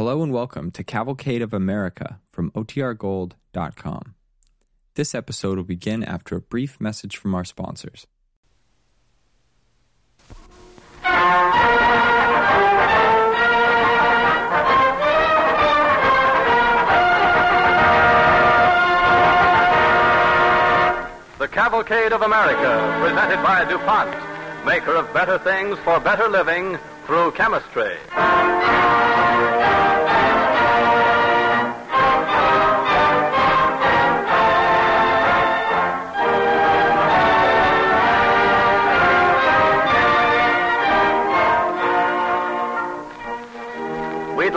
Hello and welcome to Cavalcade of America from OTRGold.com. This episode will begin after a brief message from our sponsors. The Cavalcade of America, presented by DuPont, maker of better things for better living through chemistry.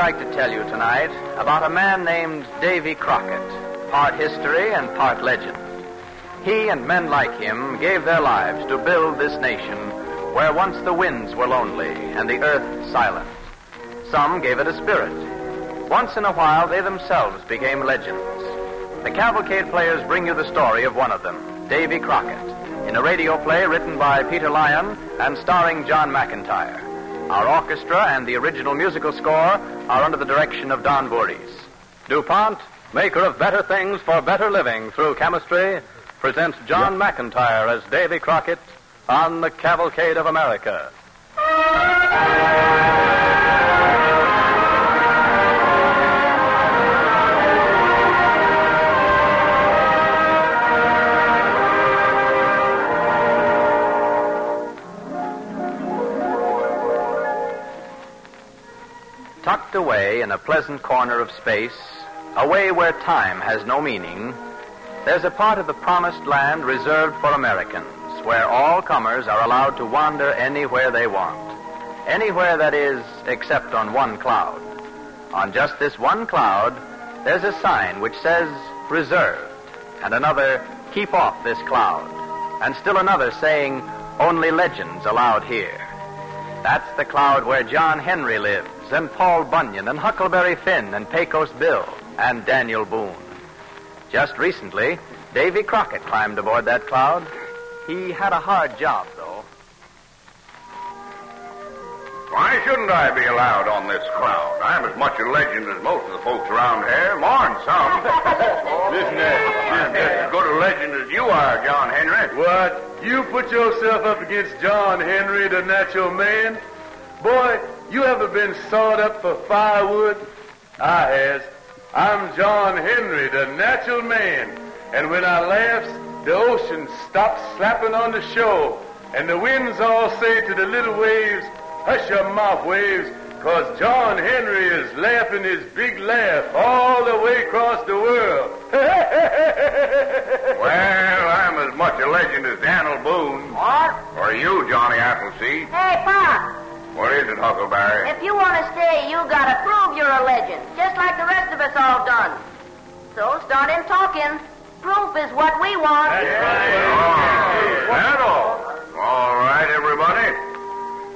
Like to tell you tonight about a man named Davy Crockett, part history and part legend. He and men like him gave their lives to build this nation where once the winds were lonely and the earth silent. Some gave it a spirit. Once in a while, they themselves became legends. The Cavalcade players bring you the story of one of them, Davy Crockett, in a radio play written by Peter Lyon and starring John McIntyre. Our orchestra and the original musical score are under the direction of Don Voorhees. DuPont, maker of better things for better living through chemistry, presents John McIntyre as Davy Crockett on the Cavalcade of America. Tucked away in a pleasant corner of space, away where time has no meaning, there's a part of the promised land reserved for Americans, where all comers are allowed to wander anywhere they want. Anywhere, that is, except on one cloud. On just this one cloud, there's a sign which says reserved, and another, keep off this cloud, and still another saying, only legends allowed here. That's the cloud where John Henry lives, and Paul Bunyan, and Huckleberry Finn, and Pecos Bill, and Daniel Boone. Just recently, Davy Crockett climbed aboard that cloud. He had a hard job, though. Why shouldn't I be allowed on this cloud? I'm as much a legend as most of the folks around here. More'n some. Listen, Ed. I'm just as good a legend as you are, John Henry. What? You put yourself up against John Henry, the natural man? Boy, you ever been sawed up for firewood? I has. I'm John Henry, the natural man. And when I laughs, the ocean stops slapping on the shore. And the winds all say to the little waves, hush your mouth, waves, 'cause John Henry is laughing his big laugh all the way across the world. Well, I'm as much a legend as Daniel Boone. What? Or you, Johnny Appleseed. Hey, Pop, What is it, Huckleberry? if you want to stay, you gotta prove you're a legend, just like the rest of us all done. So start in talking. Proof is what we want. Oh, that all? All right, everybody.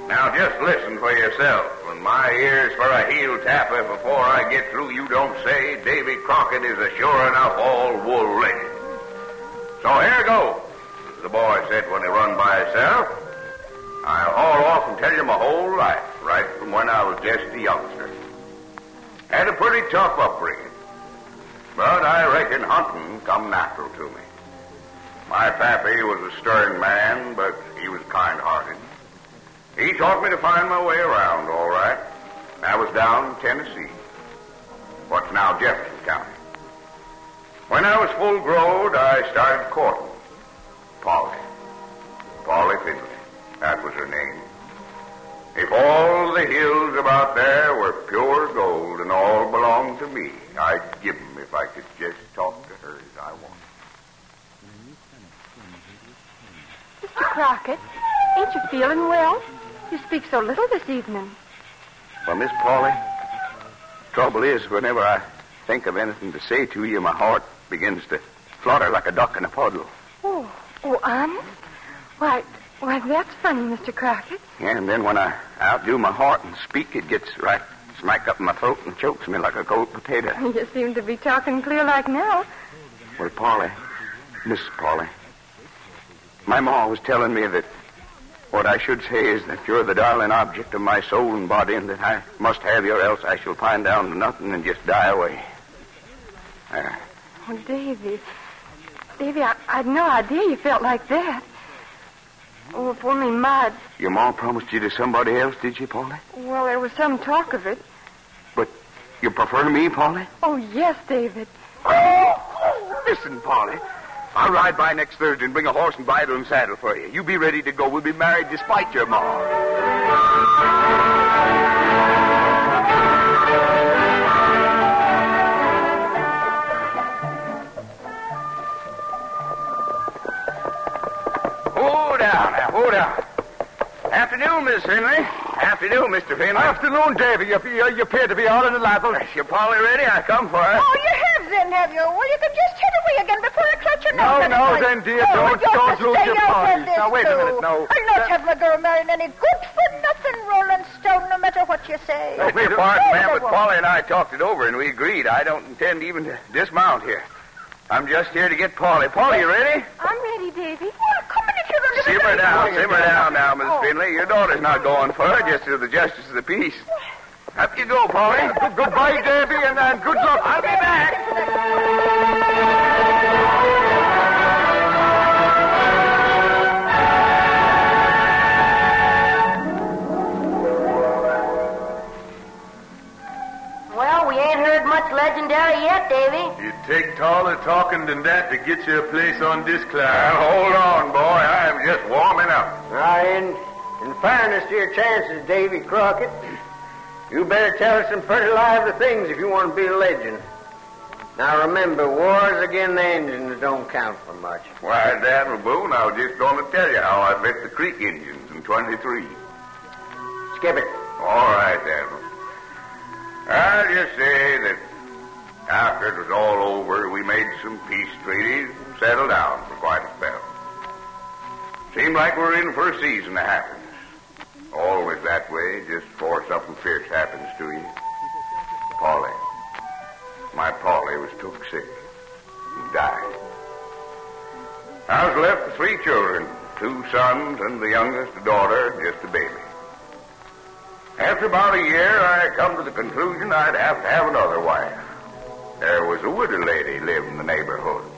Now just listen for yourself. When my ears for a heel tapper before I get through, you don't say Davy Crockett is a sure enough all wool legend. So here goes. The boy said when he run by himself, I'll haul off and tell you my whole life, right from when I was just a youngster. Had a pretty tough upbringing. But I reckon hunting come natural to me. My pappy was a stern man, but he was kind-hearted. He taught me to find my way around, all right. I was down in Tennessee, what's now Jefferson County. When I was full grown, I started courting Polly. Polly Finley. That was her name. If all the hills about there were pure gold and all belonged to me, I'd give 'em if I could just talk to her as I wanted. Mr. Crockett, ain't you feeling well? You speak so little this evening. Well, Miss Polly, trouble is, whenever I think of anything to say to you, my heart begins to flutter like a duck in a puddle. Oh, oh, honest? Why, why, that's funny, Mr. Crockett. Yeah, and then when I outdo my heart and speak, it gets right smack up in my throat and chokes me like a cold potato. You seem to be talking clear like now. Well, Polly, Miss Polly, my ma was telling me that What I should say is that you're the darling object of my soul and body, and that I must have you, or else I shall pine down to nothing and just die away. There. Oh, Davy. Davy, I, I'd no idea you felt like that. Oh, if only Mud. Your mom promised you to somebody else, did she, Polly? Well, there was some talk of it. But you prefer me, Polly? Oh, yes, David. Oh, listen, Polly. I'll ride by next Thursday and bring a horse and bridle and saddle for you. You be ready to go. We'll be married despite your mom. Down now, hold down. Afternoon, Miss Finley. Afternoon, Mr. Finley. Afternoon, Davy. You, you, you appear to be all in the lathel. Is your Polly ready? I come for her. Oh, you have then, have you? Well, you can just hit away again before I clutch your No, nose. no, any then, dear, Oh, don't- just don't to lose your out parties. of this, Now, wait a minute, no. I'll not That- have my girl marrying any good for nothing Rolling Stone, no matter what you say. No, Beg your pardon, ma'am, but Polly and I talked it over and we agreed. I don't intend even to dismount here. I'm just here to get Polly. Polly, you ready? I'm ready, Davy. Simmer down, simmer down now, Miss Oh. Finley. Your daughter's not going for her, just to the justice of the peace. Up you go, Polly. Good- Goodbye, Davy, and, and good luck. I'll be back. Well, we ain't heard much legendary yet, Davy. It'd take taller talking than that to get you a place on this Now, hold on, boy. I'm just warming up. Now, in, in fairness to your chances, Davy Crockett, you better tell us some pretty lively things if you want to be a legend. Now, remember, wars against the engines don't count for much. Why, Dad Boone, I was just going to tell you how I bet the Creek engines in 23. Skip it. All right, Admiral. I'll just say that after it was all over, we made some peace treaties and settled down for quite a spell. Seemed like we were in for a season of happiness. Always that way, just before something fierce happens to you. Polly. My Polly was took sick He died. I was left with three children, two sons and the youngest daughter, just a baby. After about a year, I come to the conclusion I'd have to have another wife. There was a widow lady lived in the neighborhood.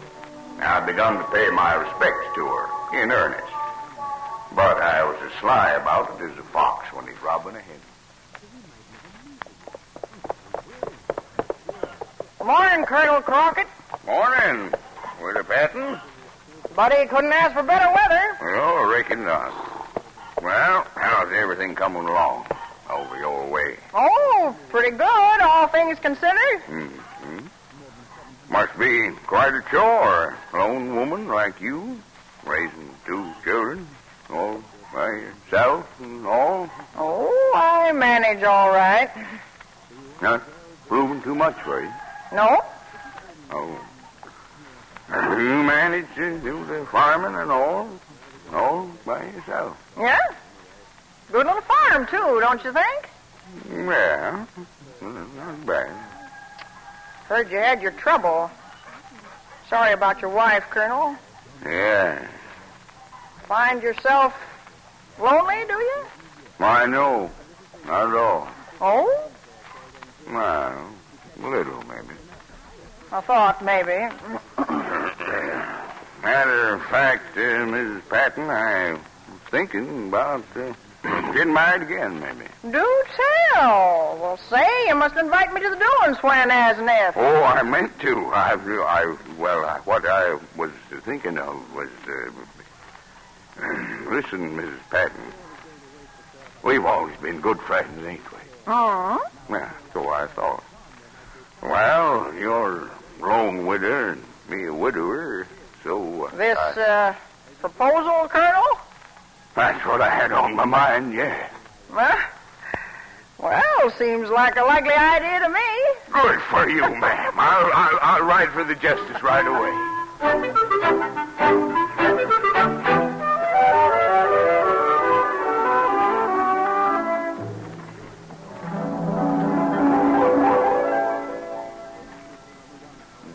I'd begun to pay my respects to her, in earnest. But I was as sly about it as a fox when he's robbing a hen. Morning, Colonel Crockett. Morning, Widow Patton. Buddy couldn't ask for better weather. Well, I reckon not. Well, how's everything coming along over your way? Oh, pretty good, all things considered. hmm Must be quite a chore, a lone woman like you, raising two children, all by yourself and all. Oh, I manage all right. Not proving too much for you. No? Oh. You manage to do the farming and all, all by yourself. Yeah? Good little farm, too, don't you think? Yeah, not bad. Heard you had your trouble. Sorry about your wife, Colonel. Yeah, Find yourself lonely, do you? I know. Not at all. Oh? Well, a little, maybe. I thought maybe. Matter of fact, uh, Mrs. Patton, I'm thinking about uh, getting married again, maybe. Do tell. Well, say, you must invite me to the doings when as an F. Oh, I meant to. I, I, well, I, what I was thinking of was, uh, listen, Mrs. Patton. We've always been good friends, ain't we? Oh? Yeah, so I thought. Well, you're a lone widower and me a widower, so. Uh, This, I- uh, proposal, Colonel? That's what I had on my mind, yeah. Well, well, seems like a likely idea to me. Good for you, ma'am. I'll, I'll, I'll ride for the justice right away.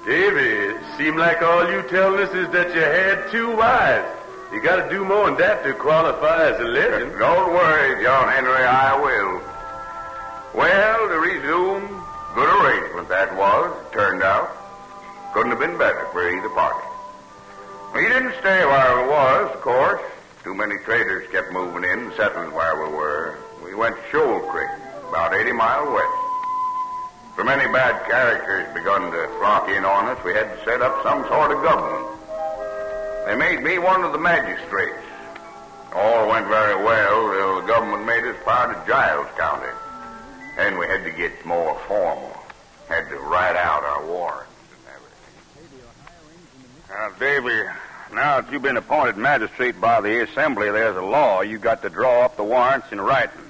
Davy, it seemed like all you telling us is that you had two wives. You gotta do more than that to qualify as a legend. Don't worry, John Henry, I will. Well, to resume, good arrangement that was, turned out. Couldn't have been better for either party. We didn't stay where we was, of course. Too many traders kept moving in and settling where we were. We went to Shoal Creek, about 80 miles west. So many bad characters begun to flock in on us, we had to set up some sort of government. They made me one of the magistrates. All went very well till the government made us part of Giles County. Then we had to get more formal. Had to write out our warrants and everything. Now, Davy, now that you've been appointed magistrate by the assembly, there's a law. You got to draw up the warrants in writing.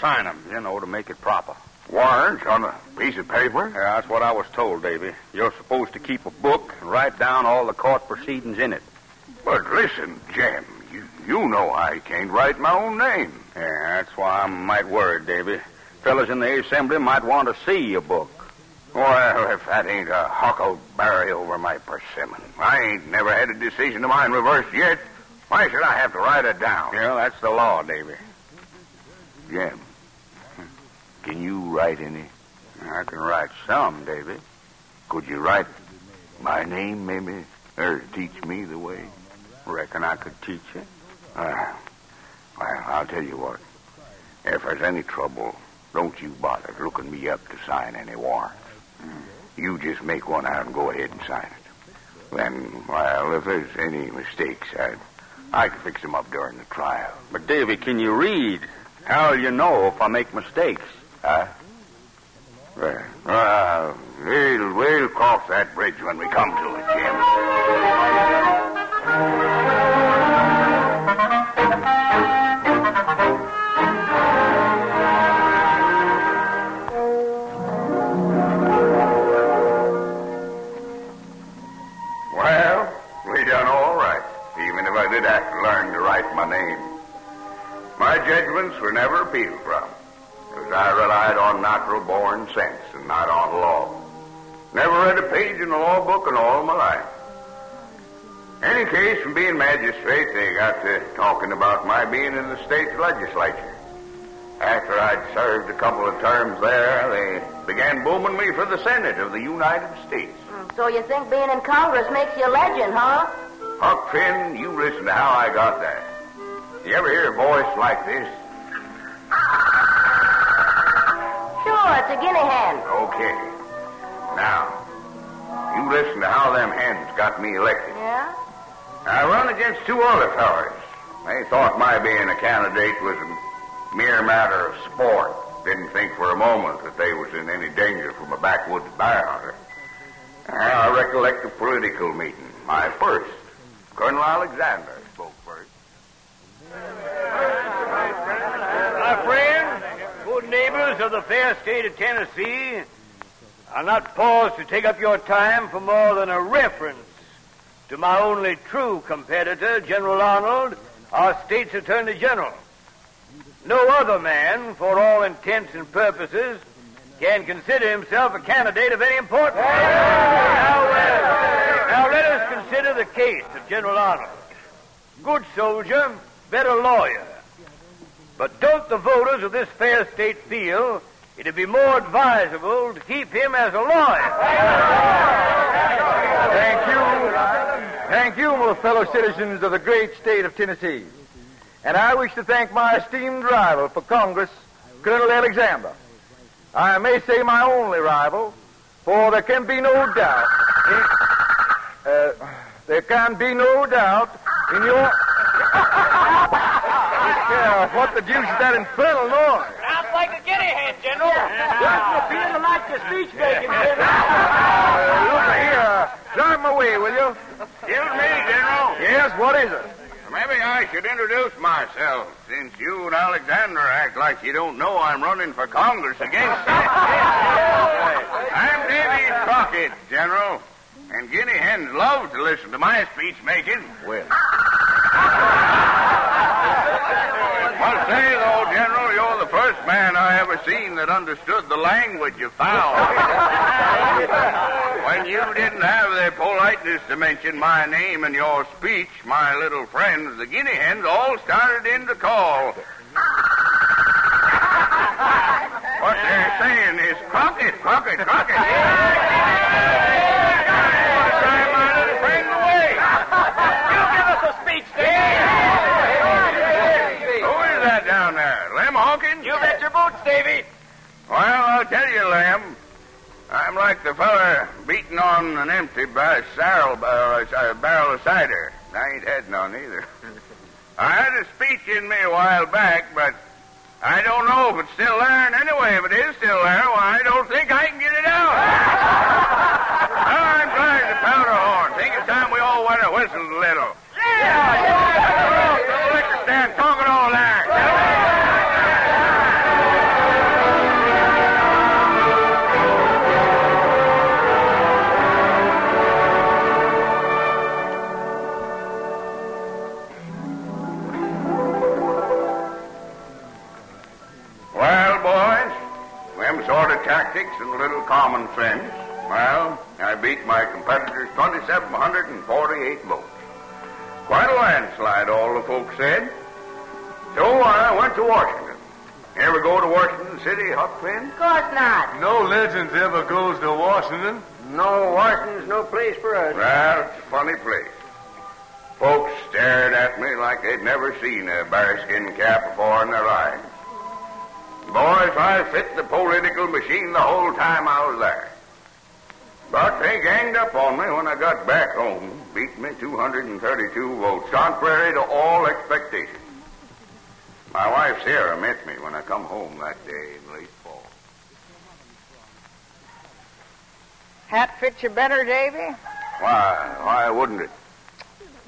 Sign them, you know, to make it proper. Warrants on a piece of paper? Yeah, that's what I was told, Davy. You're supposed to keep a book and write down all the court proceedings in it. But listen, Jem, you, you know I can't write my own name. Yeah, that's why I'm might worried, Davy. Fellas in the assembly might want to see your book. Well, if that ain't a huckleberry over my persimmon. I ain't never had a decision of mine reversed yet. Why should I have to write it down? Yeah, that's the law, Davy. Jim, hmm. can you write any? I can write some, Davy. Could you write my name, maybe? Or teach me the way? Reckon I could teach you. Uh, well, I'll tell you what. If there's any trouble, don't you bother looking me up to sign any warrants. You just make one out and go ahead and sign it. Then, well, if there's any mistakes, I, I can fix them up during the trial. But, Davy, can you read? How'll you know if I make mistakes? Huh? Well, uh, we'll, we'll cross that bridge when we come to it, Jim. Well, we done all right, even if I did have to learn to write my name. My judgments were never appealed from, because I relied on natural born sense and not on law. Never read a page in a law book in all my life. Any case, from being magistrate, they got to talking about my being in the state legislature. After I'd served a couple of terms there, they began booming me for the Senate of the United States. Hmm, so you think being in Congress makes you a legend, huh? Huck Finn, you listen to how I got that. You ever hear a voice like this? Sure, it's a guinea hen. Okay. Now, you listen to how them hens got me elected. Yeah? I run against two other fellers. They thought my being a candidate was mere matter of sport. Didn't think for a moment that they was in any danger from a backwoods bear hunter. I recollect a political meeting, my first. Colonel Alexander spoke first. My friends, good neighbors of the fair state of Tennessee, I'll not pause to take up your time for more than a reference to my only true competitor, General Arnold, our state's Attorney General. No other man, for all intents and purposes, can consider himself a candidate of any importance. Now, uh, now let us consider the case of General Arnold. Good soldier, better lawyer. But don't the voters of this fair state feel it'd be more advisable to keep him as a lawyer? Thank you. Thank you, my fellow citizens of the great state of Tennessee. And I wish to thank my esteemed rival for Congress, Colonel Alexander. I may say my only rival, for there can be no doubt. In, uh, there can be no doubt in your. yeah, what the deuce is that infernal noise? Sounds like a guinea hen, General. Doesn't appear to like the speech making, uh, Look here, drive my away, will you? Excuse me, General. Yes, what is it? Maybe I should introduce myself, since you and Alexander act like you don't know I'm running for Congress against you. I'm Davy Crockett, General, and guinea hens love to listen to my speech making. Well. Must say, though, General, first man I ever seen that understood the language of fowl. When you didn't have the politeness to mention my name in your speech, my little friends, the guinea hens, all started in to call. what they're saying is Crockett, Crockett, Crockett. Drive my little friend away. You give us a speech, Davy. Who is that down there? Lem Hawkins? You bet your boots, Davy. Well, I'll tell you, Lem. I'm like the feller beating on an empty bar- barrel, uh, barrel of cider. I ain't had none either. I had a speech in me a while back, but I don't know if it's still there. And anyway, if it is still there, well, I don't think I can get it out. well, I'm glad the powder horn. Think it's time we all wet our whistles a little. Yeah! The liquor stand talking all that. Of course not. No legends ever goes to Washington. No, Washington's no place for us. Well, it's a funny place. Folks stared at me like they'd never seen a bearskin cap before in their lives. Boys, I fit the political machine the whole time I was there. But they ganged up on me when I got back home, beat me 232 votes, contrary to all expectations. My wife Sarah met me when I come home that day in late fall. Hat fits you better, Davy? Why, why wouldn't it?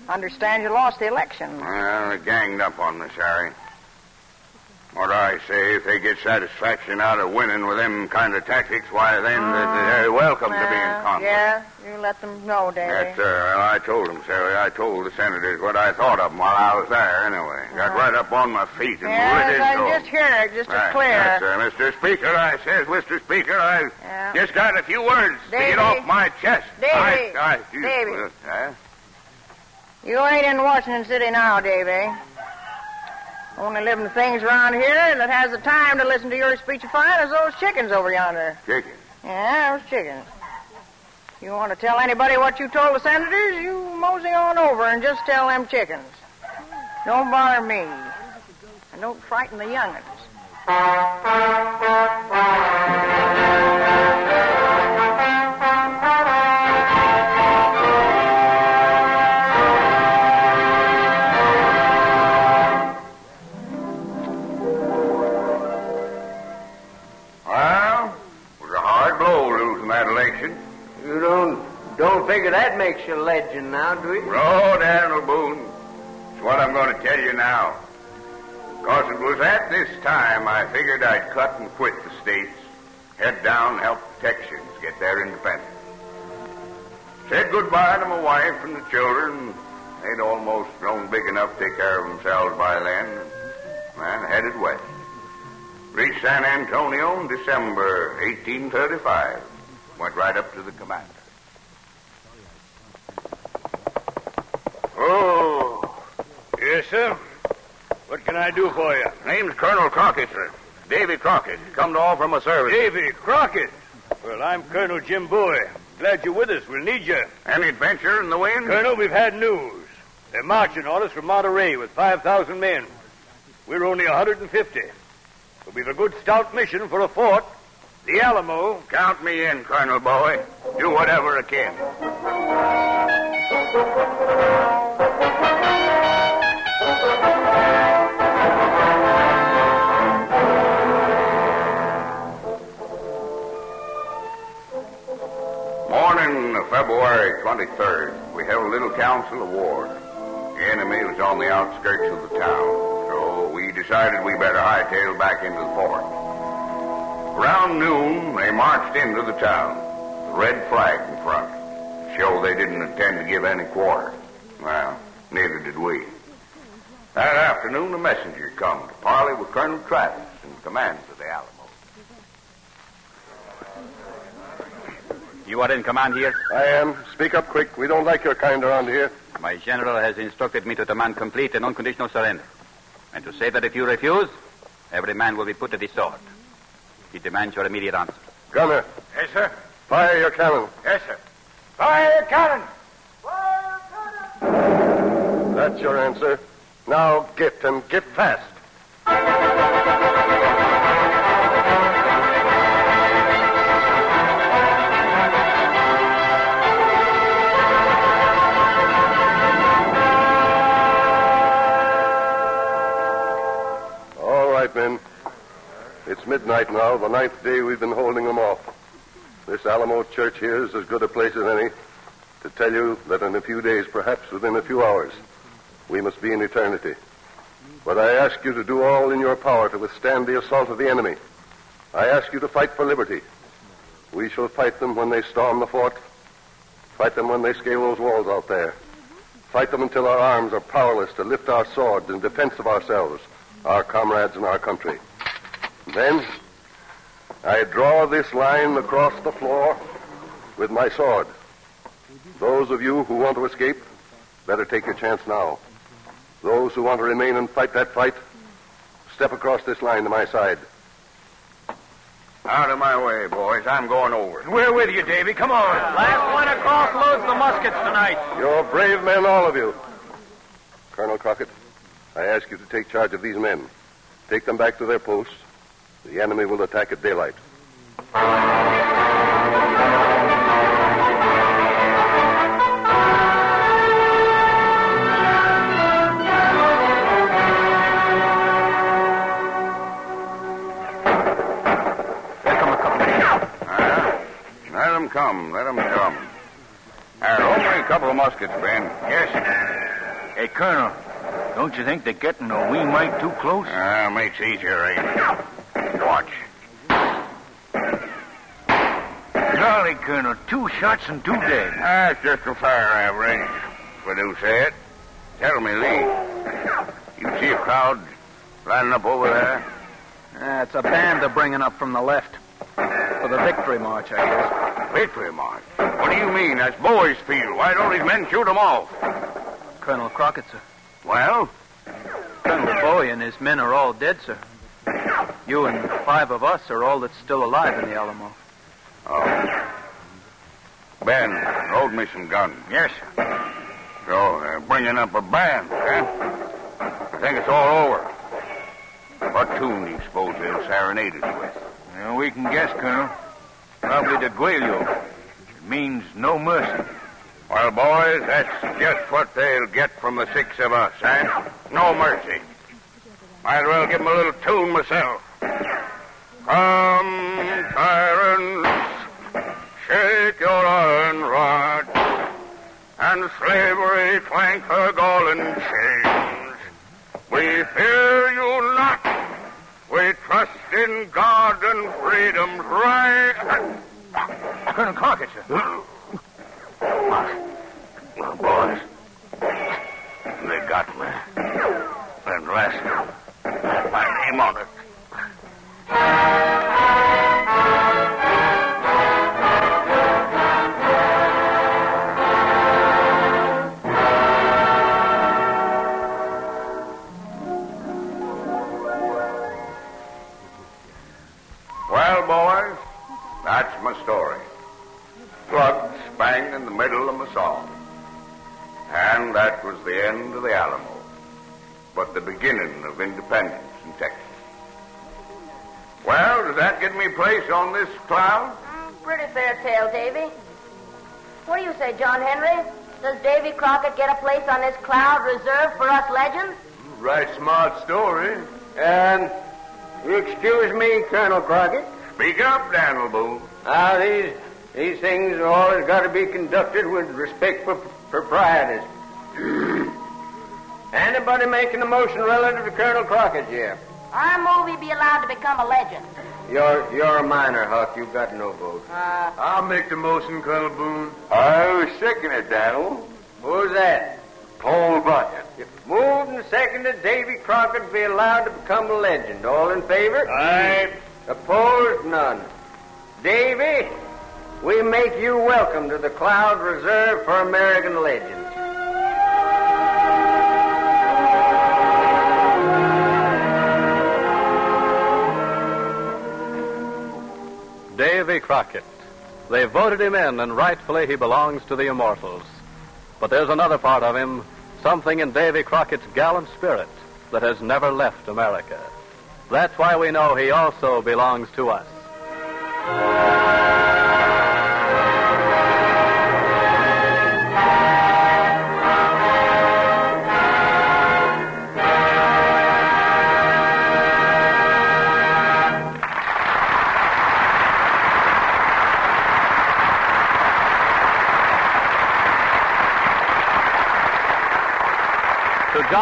Understand you lost the election. Well, they ganged up on me, Sari. What I say, if they get satisfaction out of winning with them kind of tactics, why, then they're ah, welcome to be in Congress. Yeah, you let them know, Davy. Yes, sir. Well, I told them, Sari. I told the senators what I thought of them while I was there, anyway. Got uh-huh. right up on my feet and Yes, lit it I can just hear it, just as Right, clear. Yes, sir. Mr. Speaker, I says, Mr. Speaker, I Yeah. just got a few words to get off my chest. Davy. I, I, you- Davy. uh. You ain't in Washington City now, Davy. Only living things around here that has the time to listen to your speechifying is those chickens over yonder. Chickens? Yeah, those chickens. You want to tell anybody what you told the senators, you mosey on over and just tell them chickens. Don't bother me. And don't frighten the young'uns. Figure that makes you a legend now, do you? Oh, Daniel Boone. It's what I'm going to tell you now. Because it was at this time I figured I'd cut and quit the states, head down help the Texans get their independence. Said goodbye to my wife and the children. They'd almost grown big enough to take care of themselves by then. And headed west. Reached San Antonio in December 1835. Went right up to the commander. Yes, sir. What can I do for you? Name's Colonel Crockett, sir. Davy Crockett. Come to offer my service. Davy Crockett. Well, I'm Colonel Jim Bowie. Glad you're with us. We'll need you. Any adventure in the wind? Colonel, we've had news. They're marching on us from Monterey with 5,000 men. We're only 150. But we've a good stout mission for a fort. The Alamo. Count me in, Colonel Bowie. Do whatever I can. February 23rd, we held a little council of war. The enemy was on the outskirts of the town, so we decided we better hightail back into the fort. Around noon, they marched into the town, the red flag in front, to show they didn't intend to give any quarter. Well, neither did we. That afternoon, a messenger come to parley with Colonel Travis in command of the Alamo. You are in command here? I am. Speak up quick. We don't like your kind around here. My general has instructed me to demand complete and unconditional surrender. And to say that if you refuse, every man will be put to the sword. He demands your immediate answer. Gunner, Yes, sir. fire your cannon. Yes, sir. Fire your cannon. Fire your cannon! That's your answer. Now get and get fast. Right, men. It's midnight now, the ninth day we've been holding them off. This Alamo church here is as good a place as any to tell you that in a few days, perhaps within a few hours, we must be in eternity. But I ask you to do all in your power to withstand the assault of the enemy. I ask you to fight for liberty. We shall fight them when they storm the fort. Fight them when they scale those walls out there. Fight them until our arms are powerless to lift our swords in defense of ourselves, our comrades, and our country. Then, I draw this line across the floor with my sword. Those of you who want to escape, better take your chance now. Those who want to remain and fight that fight, step across this line to my side. Out of my way, boys. I'm going over. We're with you, Davy. Come on. Last one across loads the muskets tonight. You're brave men, all of you. Colonel Crockett, I ask you to take charge of these men. Take them back to their posts. The enemy will attack at daylight. Ah, let them come. Let them come. There, only a couple of muskets, Ben. Yes, sir. Hey, Colonel, don't you think they're getting a wee mite too close? Ah, makes easier aiming. Watch. Golly, Colonel, two shots and two dead. That's just a fair average. But who say it? Tell me, Lee. You see a crowd lining up over there? Uh, it's a band they're bringing up from the left. For the victory march, I guess. Victory march. What do you mean? That's Boys Field. Why don't these men shoot them off? Colonel Crockett, sir. Well? Colonel Bowie and his men are all dead, sir. You and five of us are all that's still alive in the Alamo. Oh. Ben, load me some guns. Yes, sir. So they're bringing up a band, huh? I think it's all over. What tune do you suppose they'll serenade us with? Well, we can guess, Colonel. Probably the Guelio. It means no mercy. Well, boys, that's just what they'll get from the six of us, huh? No mercy. Might as well give 'em a little tune myself. Come, tyrants, shake your iron rod, and slavery clank her galling chains. We fear you not. We trust in God and freedom's right. Colonel Crockett, sir. Well, boys, they got me. And last, my name on it. Bang in the middle of my song. And that was the end of the Alamo, but the beginning of independence in Texas. Well, does that get me a place on this cloud? Mm, pretty fair tale, Davy. What do you say, John Henry? Does Davy Crockett get a place on this cloud reserved for us legends? Right smart story. And you excuse me, Colonel Crockett. Speak up, Daniel Boone. Now, these these things have always got to be conducted with respect for proprieties. Anybody making a motion relative to Colonel Crockett here? I move he be allowed to become a legend. You're you're a minor, Huck. You've got no vote. Uh, I'll make the motion, Colonel Boone. I was second it, Daniel. Who's that? Paul Bunyan. Moved and seconded Davy Crockett be allowed to become a legend. All in favor? Aye. Opposed? None. Davy, we make you welcome to the cloud reserved for American legends. Davy Crockett. They voted him in, and rightfully he belongs to the immortals. But there's another part of him, something in Davy Crockett's gallant spirit that has never left America. That's why we know he also belongs to us.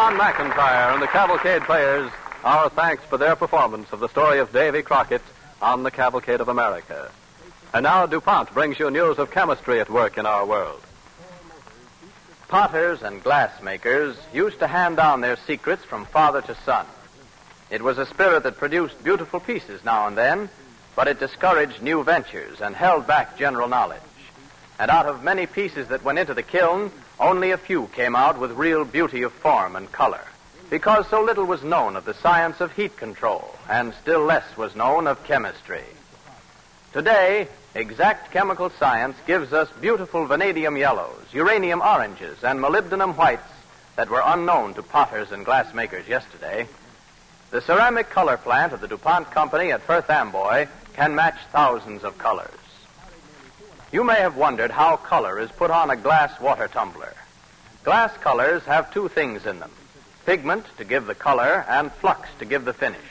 John McIntyre and the Cavalcade players, our thanks for their performance of the story of Davy Crockett on the Cavalcade of America. And now DuPont brings you news of chemistry at work in our world. Potters and glassmakers used to hand down their secrets from father to son. It was a spirit that produced beautiful pieces now and then, but it discouraged new ventures and held back general knowledge. And out of many pieces that went into the kiln, only a few came out with real beauty of form and color, because so little was known of the science of heat control, and still less was known of chemistry. Today, exact chemical science gives us beautiful vanadium yellows, uranium oranges, and molybdenum whites that were unknown to potters and glassmakers yesterday. The ceramic color plant of the DuPont Company at Perth Amboy can match thousands of colors. You may have wondered how color is put on a glass water tumbler. Glass colors have two things in them pigment to give the color and flux to give the finish.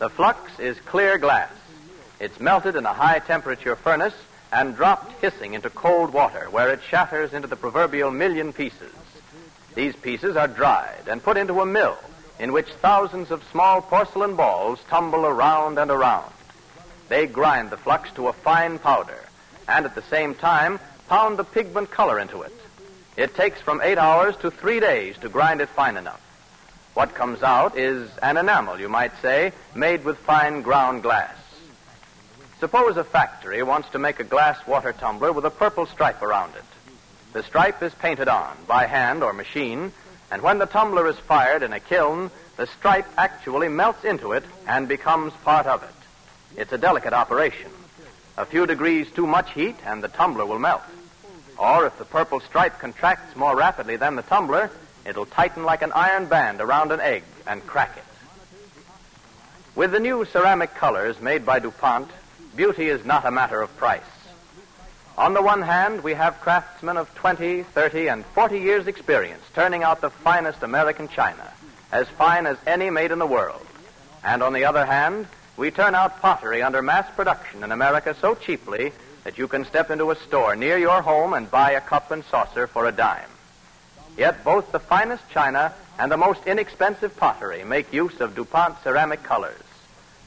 The flux is clear glass. It's melted in a high temperature furnace and dropped hissing into cold water where it shatters into the proverbial million pieces. These pieces are dried and put into a mill in which thousands of small porcelain balls tumble around and around. They grind the flux to a fine powder and at the same time pound the pigment color into it. It takes from eight hours to three days to grind it fine enough. What comes out is an enamel, you might say, made with fine ground glass. Suppose a factory wants to make a glass water tumbler with a purple stripe around it. The stripe is painted on by hand or machine, and when the tumbler is fired in a kiln, the stripe actually melts into it and becomes part of it. It's a delicate operation. A few degrees too much heat and the tumbler will melt. Or if the purple stripe contracts more rapidly than the tumbler, it'll tighten like an iron band around an egg and crack it. With the new ceramic colors made by DuPont, beauty is not a matter of price. On the one hand, we have craftsmen of 20, 30, and 40 years' experience turning out the finest American china, as fine as any made in the world. And on the other hand, we turn out pottery under mass production in America so cheaply that you can step into a store near your home and buy a cup and saucer for a dime. Yet both the finest china and the most inexpensive pottery make use of DuPont ceramic colors.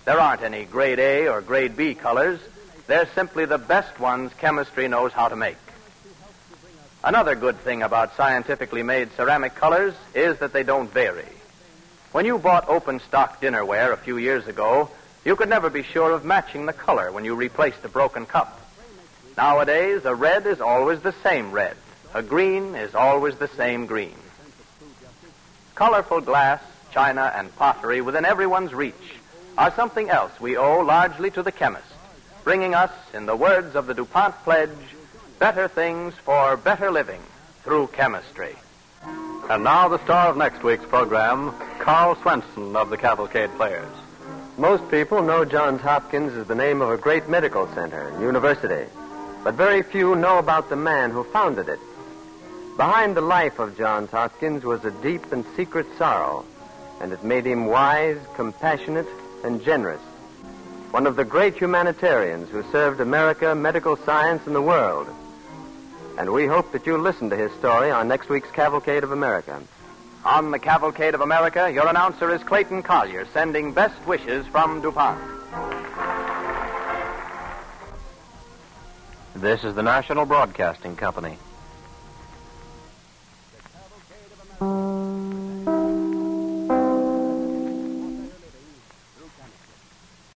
There aren't any grade A or grade B colors. They're simply the best ones chemistry knows how to make. Another good thing about scientifically made ceramic colors is that they don't vary. When you bought open stock dinnerware a few years ago, you could never be sure of matching the color when you replaced a broken cup. Nowadays, a red is always the same red. A green is always the same green. Colorful glass, china, and pottery within everyone's reach are something else we owe largely to the chemist, bringing us, in the words of the DuPont pledge, better things for better living through chemistry. And now the star of next week's program, Karl Swenson of the Cavalcade Players. Most people know Johns Hopkins as the name of a great medical center and university, but very few know about the man who founded it. Behind the life of Johns Hopkins was a deep and secret sorrow, and it made him wise, compassionate, and generous. One of the great humanitarians who served America, medical science, and the world. And we hope that you'll listen to his story on next week's Cavalcade of America. On the Cavalcade of America, your announcer is Clayton Collyer, sending best wishes from DuPont. This is the National Broadcasting Company.